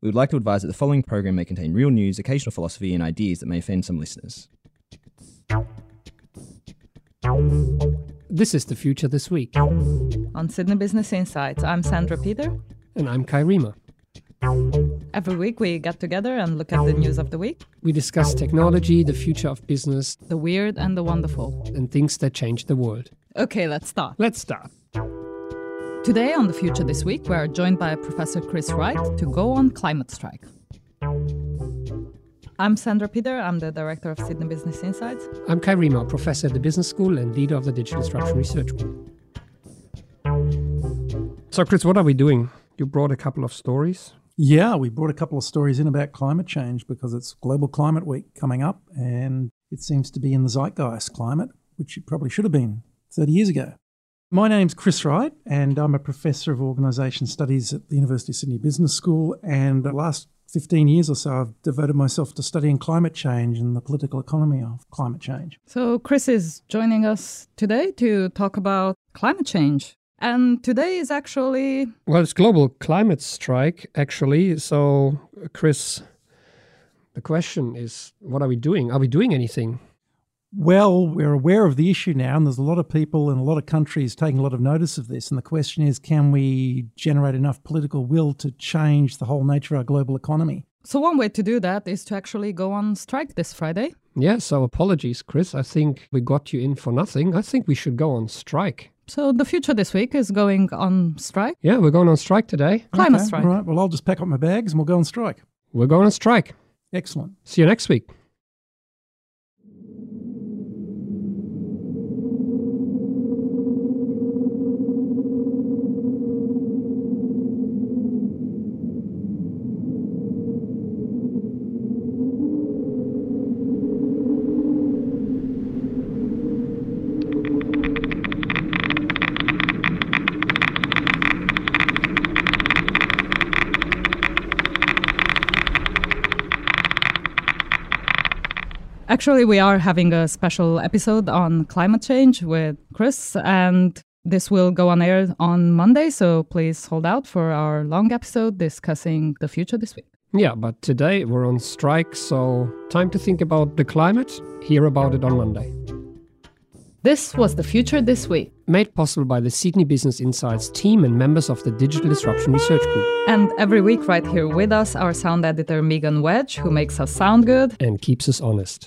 We would like to advise that the following program may contain real news, occasional philosophy, and ideas that may offend some listeners. This is the future this week. On Sydney Business Insights, I'm Sandra Peter. And I'm Kai Riemer. Every week we get together and look at the news of the week, We discuss technology, the future of business, the weird and the wonderful. and things that change the world. Okay, let's start. Let's start. Today on The Future This Week, we are joined by Professor Chris Wright to go on climate strike. I'm Sandra Peter, I'm the director of Sydney Business Insights. I'm Kai Riemer, professor at the Business School and leader of the Digital Disruption Research Group. So, Chris, what are we doing? You brought a couple of stories. Yeah, we brought a couple of stories in about climate change because it's Global Climate Week coming up and it seems to be in the zeitgeist climate, which it probably should have been 30 years ago. My name's Chris Wright and I'm a professor of organisation studies at the University of Sydney Business School. And the last 15 years or so, I've devoted myself to studying climate change and the political economy of climate change. So, Chris is joining us today to talk about climate change. And today is actually Well, it's global climate strike, actually. So, Chris, the question is what are we doing? Are we doing anything? Well, we're aware of the issue now, and there's a lot of people in a lot of countries taking a lot of notice of this. And the question is can we generate enough political will to change the whole nature of our global economy? so one way to do that is to actually go on strike this Friday. Yeah, so apologies, Chris. I think we got you in for nothing. I think we should go on strike. So the future this week is going on strike. Yeah, we're going on strike today. Climate Okay, strike. All right, well, I'll just pack up my bags and we'll go on strike. We're going on strike. Excellent. See you next week. Actually, we are having a special episode on climate change with Chris, and this will go on air on Monday. So please hold out for our long episode discussing the future this week. Yeah, but today we're on strike, so time to think about the climate. Hear about it on Monday. This was the future this week. Made possible by the Sydney Business Insights team and members of the Digital Disruption Research Group And every week, right here with us, our sound editor Megan Wedge, who makes us sound good. and keeps us honest.